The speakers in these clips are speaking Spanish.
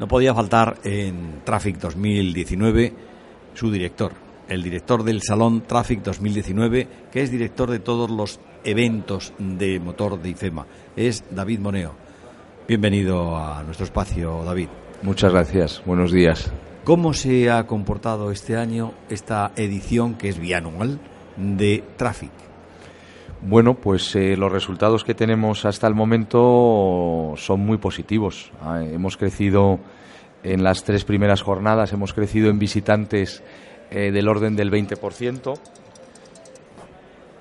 No podía faltar en Traffic 2019 su director, el director del Salón Traffic 2019, que es director de todos los eventos de motor de IFEMA. Es David Moneo. Bienvenido a nuestro espacio, David. Muchas gracias. Buenos días. ¿Cómo se ha comportado este año esta edición, que es bianual, de Traffic? Bueno, pues eh, los resultados que tenemos hasta el momento son muy positivos. Ah, hemos crecido en las tres primeras jornadas, hemos crecido en visitantes eh, del orden del 20%.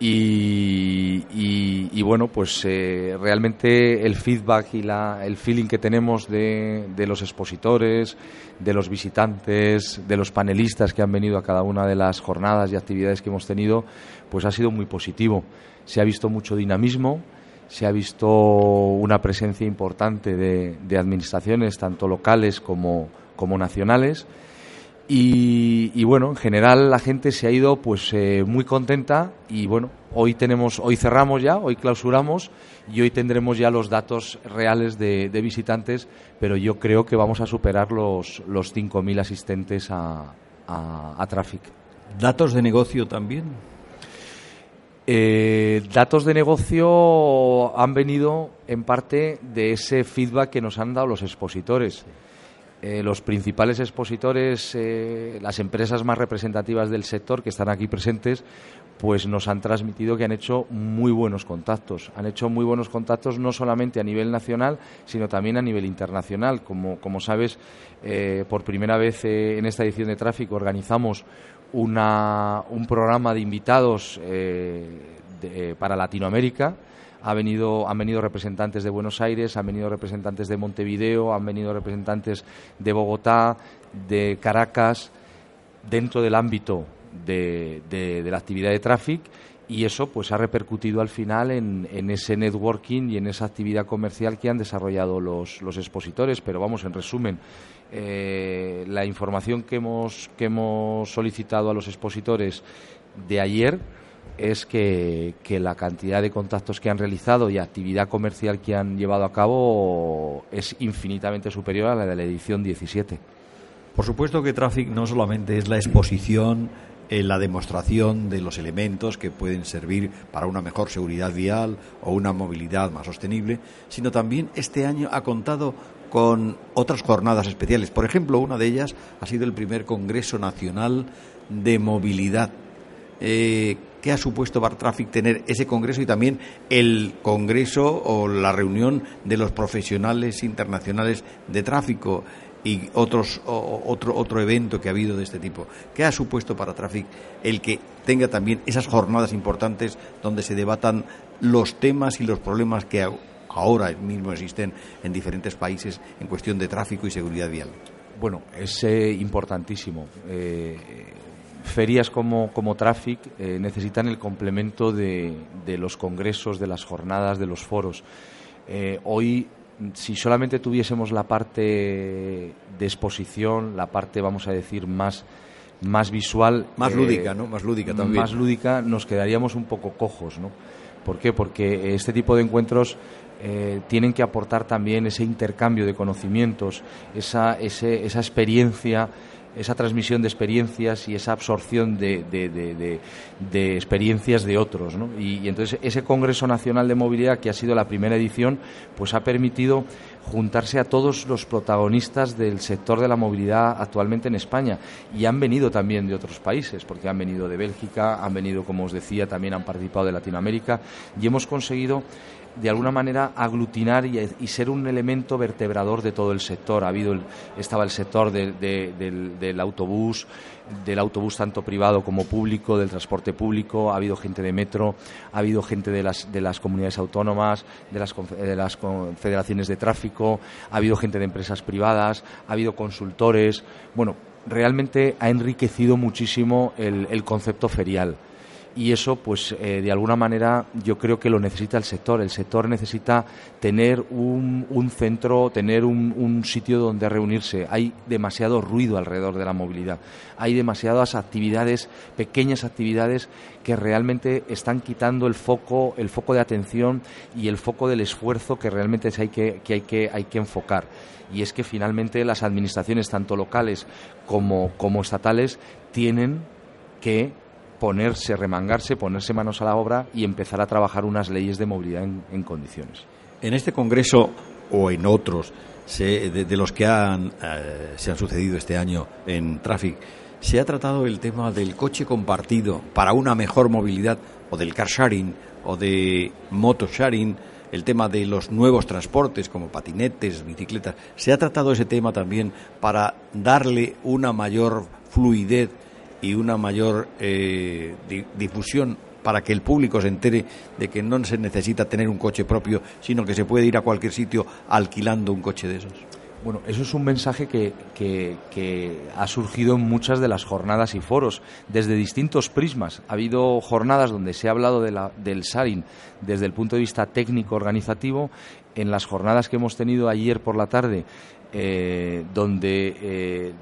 Y, bueno, pues eh, realmente el feedback y la, el feeling que tenemos de, de, los expositores, de los visitantes, de los panelistas que han venido a cada una de las jornadas y actividades que hemos tenido, pues ha sido muy positivo. Se ha visto mucho dinamismo, se ha visto una presencia importante de, de administraciones, tanto locales como, como nacionales y, bueno, en general la gente se ha ido pues eh, muy contenta y bueno, hoy tenemos, hoy cerramos ya, hoy clausuramos y hoy tendremos ya los datos reales de, visitantes, pero yo creo que vamos a superar los, los 5.000 asistentes a, a, Traffic. ¿Datos de negocio también? Eh, datos de negocio han venido en parte de ese feedback que nos han dado los expositores. Eh, los principales expositores, eh, las empresas más representativas del sector que están aquí presentes, pues nos han transmitido que han hecho muy buenos contactos. Han hecho muy buenos contactos no solamente a nivel nacional, sino también a nivel internacional. Como, como sabes, eh, por primera vez en esta edición de Tráfico organizamos una, un programa de invitados para Latinoamérica ha venido, han venido representantes de Buenos Aires, han venido representantes de Montevideo, han venido representantes de Bogotá, de Caracas, dentro del ámbito de, la actividad de tráfico y eso pues ha repercutido al final en, ese networking y en esa actividad comercial que han desarrollado los, expositores. Pero vamos, en resumen, eh, la información que hemos, que hemos solicitado a los expositores de ayer es que, la cantidad de contactos que han realizado y actividad comercial que han llevado a cabo es infinitamente superior a la de la edición 17. Por supuesto que Traffic no solamente es la exposición, eh, la demostración de los elementos que pueden servir para una mejor seguridad vial o una movilidad más sostenible, sino también este año ha contado con otras jornadas especiales. Por ejemplo, una de ellas ha sido el primer Congreso Nacional de Movilidad. Eh, ¿Qué ha supuesto para Traffic tener ese congreso y también el congreso o la reunión de los profesionales internacionales de tráfico y otros, otro, otro evento que ha habido de este tipo? ¿Qué ha supuesto para Traffic el que tenga también esas jornadas importantes donde se debatan los temas y los problemas que ahora mismo existen en diferentes países en cuestión de tráfico y seguridad vial? Bueno, es eh, importantísimo. Eh, ferias como, como Traffic eh, necesitan el complemento de, de, los congresos, de las jornadas, de los foros. Eh, hoy, si solamente tuviésemos la parte de exposición, la parte, vamos a decir, más, más visual. Más eh, lúdica, ¿no? Más lúdica también. Más lúdica, nos quedaríamos un poco cojos, ¿no? ¿Por qué? Porque este tipo de encuentros tienen que aportar también ese intercambio de conocimientos, esa, ese, esa experiencia esa transmisión de experiencias y esa absorción de, de, experiencias de otros. ¿no? Y, entonces ese Congreso Nacional de Movilidad, que ha sido la primera edición, pues ha permitido juntarse a todos los protagonistas del sector de la movilidad actualmente en España. Y han venido también de otros países, porque han venido de Bélgica, han venido, como os decía, también han participado de Latinoamérica, y hemos conseguido de alguna manera aglutinar y, ser un elemento vertebrador de todo el sector. Ha habido estaba el sector del, autobús, del autobús tanto privado como público, del transporte público, ha habido gente de metro, ha habido gente de las, de las comunidades autónomas, de las, de las confederaciones de tráfico, ha habido gente de empresas privadas, ha habido consultores. Bueno, realmente ha enriquecido muchísimo el concepto ferial y eso pues eh, de alguna manera yo creo que lo necesita el sector. El sector necesita tener un, centro tener un, un, sitio donde reunirse. Hay demasiado ruido alrededor de la movilidad. Hay demasiadas actividades pequeñas actividades que realmente están quitando el foco el foco de atención y el foco del esfuerzo que realmente hay que, que hay que hay que enfocar. Y es que finalmente las administraciones tanto locales como, como estatales tienen que ponerse, remangarse, ponerse manos a la obra y empezar a trabajar unas leyes de movilidad en, condiciones. En este Congreso o en otros de, los que han, eh, se han sucedido este año en Traffic, se ha tratado el tema del coche compartido para una mejor movilidad o del car sharing o de moto sharing, el tema de los nuevos transportes como patinetes, bicicletas. Se ha tratado ese tema también para darle una mayor fluidez y una mayor eh, difusión para que el público se entere de que no se necesita tener un coche propio, sino que se puede ir a cualquier sitio alquilando un coche de esos. Bueno, eso es un mensaje que, que, ha surgido en muchas de las jornadas y foros, desde distintos prismas. Ha habido jornadas donde se ha hablado de la, del SARIN desde el punto de vista técnico-organizativo. En las jornadas que hemos tenido ayer por la tarde, eh, donde eh,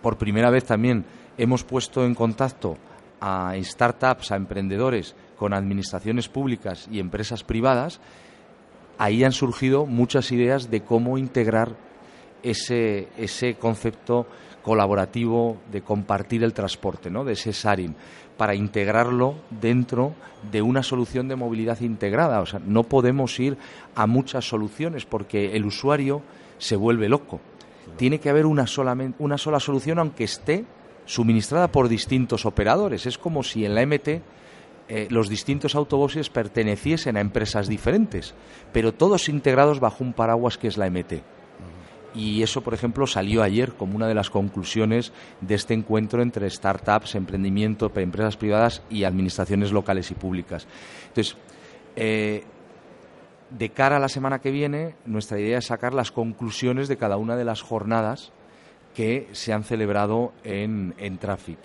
por primera vez también Hemos puesto en contacto a startups, a emprendedores con administraciones públicas y empresas privadas. Ahí han surgido muchas ideas de cómo integrar ese, ese concepto colaborativo de compartir el transporte, ¿no? de ese SARIN, para integrarlo dentro de una solución de movilidad integrada. O sea, no podemos ir a muchas soluciones porque el usuario se vuelve loco. Tiene que haber una sola, una sola solución, aunque esté suministrada por distintos operadores. Es como si en la MT eh, los distintos autobuses perteneciesen a empresas diferentes, pero todos integrados bajo un paraguas que es la MT. Y eso, por ejemplo, salió ayer como una de las conclusiones de este encuentro entre startups, emprendimiento, empresas privadas y administraciones locales y públicas. Entonces, eh, de cara a la semana que viene, nuestra idea es sacar las conclusiones de cada una de las jornadas que se han celebrado en, en Traffic.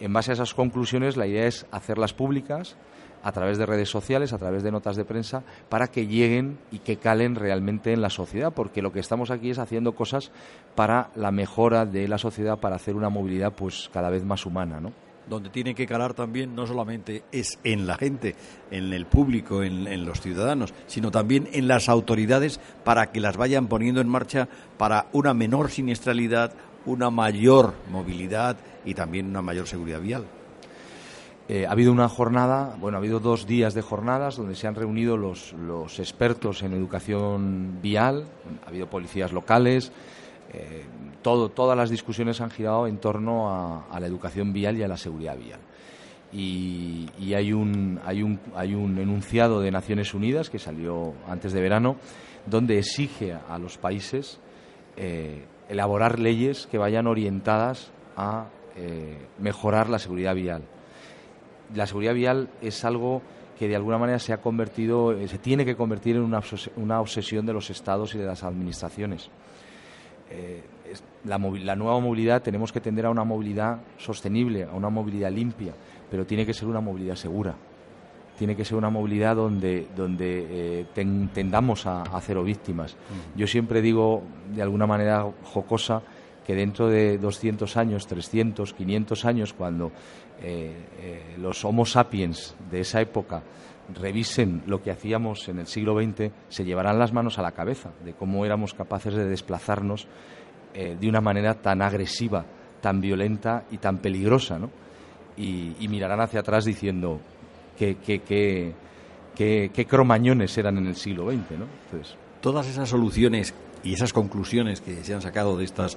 En base a esas conclusiones, la idea es hacerlas públicas a través de redes sociales, a través de notas de prensa, para que lleguen y que calen realmente en la sociedad, porque lo que estamos aquí es haciendo cosas para la mejora de la sociedad, para hacer una movilidad pues cada vez más humana, ¿no? Donde tiene que calar también no solamente es en la gente, en el público, en, los ciudadanos, sino también en las autoridades para que las vayan poniendo en marcha para una menor siniestralidad, una mayor movilidad y también una mayor seguridad vial. Eh, ha habido una jornada, bueno, ha habido dos días de jornadas donde se han reunido los, expertos en educación vial, ha habido policías locales, eh, todo, todas las discusiones han girado en torno a, la educación vial y a la seguridad vial. Y, hay, un, hay, un, hay un enunciado de Naciones Unidas que salió antes de verano donde exige a los países eh, elaborar leyes que vayan orientadas a eh, mejorar la seguridad vial. La seguridad vial es algo que de alguna manera se ha convertido, se tiene que convertir en una, obsesión de los estados y de las administraciones. Eh, la, la, nueva movilidad tenemos que tender a una movilidad sostenible, a una movilidad limpia, pero tiene que ser una movilidad segura tiene que ser una movilidad donde, donde eh, tendamos a, cero víctimas. Yo siempre digo, de alguna manera jocosa, que dentro de 200 años, 300, 500 años, cuando eh, eh, los Homo sapiens de esa época revisen lo que hacíamos en el siglo XX, se llevarán las manos a la cabeza de cómo éramos capaces de desplazarnos de una manera tan agresiva, tan violenta y tan peligrosa, ¿no? y mirarán hacia atrás diciendo, qué, cromañones eran en el siglo XX. ¿no? Todas esas soluciones y esas conclusiones que se han sacado de estas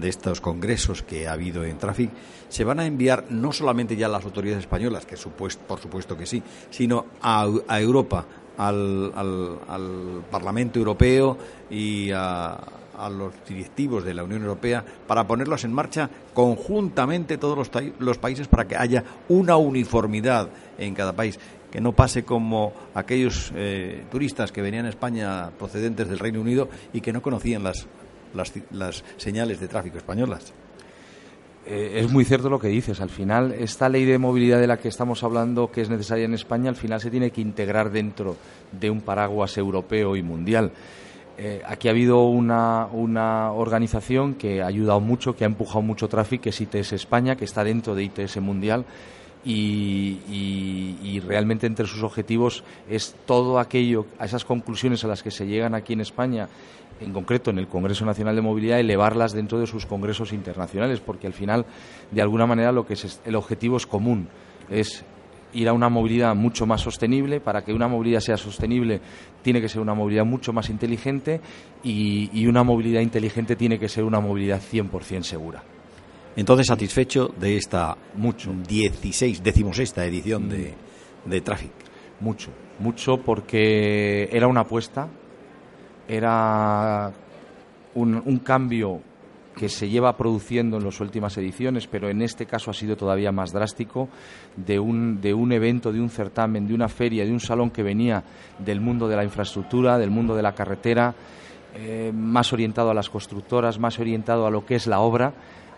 de estos congresos que ha habido en Traffic se van a enviar no solamente ya a las autoridades españolas, que por supuesto que sí, sino a, Europa, al, al, Parlamento Europeo y a, a los directivos de la Unión Europea para ponerlos en marcha conjuntamente todos los, los países para que haya una uniformidad en cada país. Que no pase como aquellos eh, turistas que venían a España procedentes del Reino Unido y que no conocían las, las, señales de tráfico españolas. Eh, es muy cierto lo que dices. Al final, esta ley de movilidad de la que estamos hablando, que es necesaria en España, al final se tiene que integrar dentro de un paraguas europeo y mundial. Eh, aquí ha habido una, una, organización que ha ayudado mucho, que ha empujado mucho tráfico, que es ITS España, que está dentro de ITS Mundial. Y, y, realmente entre sus objetivos es todo aquello, a esas conclusiones a las que se llegan aquí en España, en concreto en el Congreso Nacional de Movilidad, elevarlas dentro de sus congresos internacionales, porque al final, de alguna manera, lo que es el objetivo es común, es ir a una movilidad mucho más sostenible. Para que una movilidad sea sostenible, tiene que ser una movilidad mucho más inteligente y, una movilidad inteligente tiene que ser una movilidad 100% segura. Entonces, satisfecho de esta mucho 16, decimosexta edición de, mm. de Traffic. Mucho, mucho porque era una apuesta, era un, cambio que se lleva produciendo en las últimas ediciones, pero en este caso ha sido todavía más drástico, de un, de un evento, de un certamen, de una feria, de un salón que venía del mundo de la infraestructura, del mundo de la carretera, eh, más orientado a las constructoras, más orientado a lo que es la obra,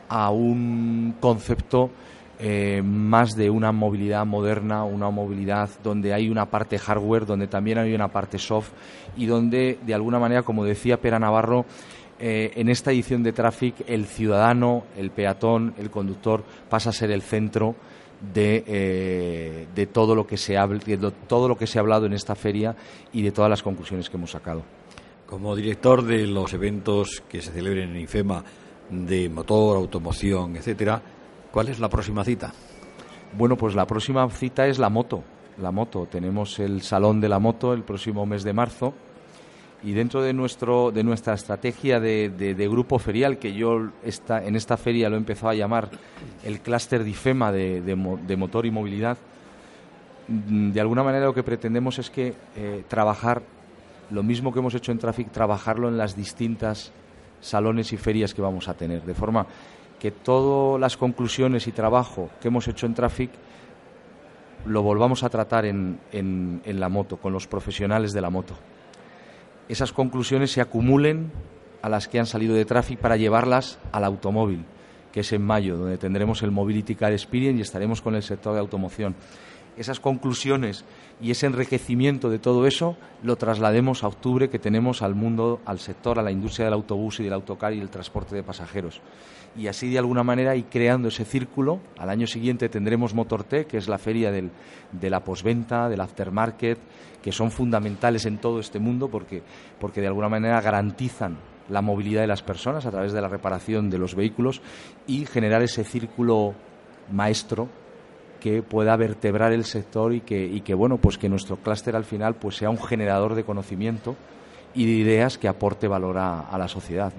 a un concepto eh, más de una movilidad moderna, una movilidad donde hay una parte hardware, donde también hay una parte soft y donde, de alguna manera, como decía Pera Navarro, eh, en esta edición de Traffic el ciudadano, el peatón, el conductor pasa a ser el centro de, eh, de todo, lo que se ha, todo lo que se ha hablado en esta feria y de todas las conclusiones que hemos sacado. Como director de los eventos que se celebren en IFEMA de motor, automoción, etcétera, ¿cuál es la próxima cita? Bueno, pues la próxima cita es la moto. La moto. Tenemos el Salón de la Moto el próximo mes de marzo y dentro de nuestro de nuestra estrategia de, grupo ferial que yo esta, en esta feria lo he empezado a llamar el clúster difema de, de, motor y movilidad de alguna manera lo que pretendemos es que eh, trabajar lo mismo que hemos hecho en Traffic trabajarlo en las distintas salones y ferias que vamos a tener de forma que todas las conclusiones y trabajo que hemos hecho en Traffic lo volvamos a tratar en, en, la moto con los profesionales de la moto esas conclusiones se acumulen a las que han salido de tráfico para llevarlas al automóvil, que es en mayo, donde tendremos el Mobility Car Experience y estaremos con el sector de automoción. Esas conclusiones y ese enriquecimiento de todo eso lo traslademos a octubre que tenemos al mundo, al sector, a la industria del autobús y del autocar y el transporte de pasajeros y así de alguna manera ir creando ese círculo. Al año siguiente tendremos Motortech, que es la feria de la posventa, del aftermarket, que son fundamentales en todo este mundo porque, porque de alguna manera garantizan la movilidad de las personas a través de la reparación de los vehículos y generar ese círculo maestro que pueda vertebrar el sector y que, bueno pues que nuestro clúster al final pues sea un generador de conocimiento y de ideas que aporte valor a, a la sociedad.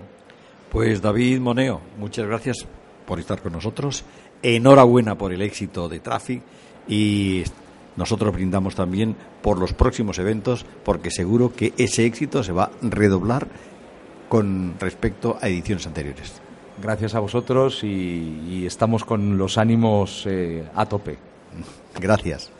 Pues David Moneo, muchas gracias por estar con nosotros. Enhorabuena por el éxito de Traffic y nosotros brindamos también por los próximos eventos porque seguro que ese éxito se va a redoblar con respecto a ediciones anteriores. Gracias a vosotros y, estamos con los ánimos eh, a tope. Gracias.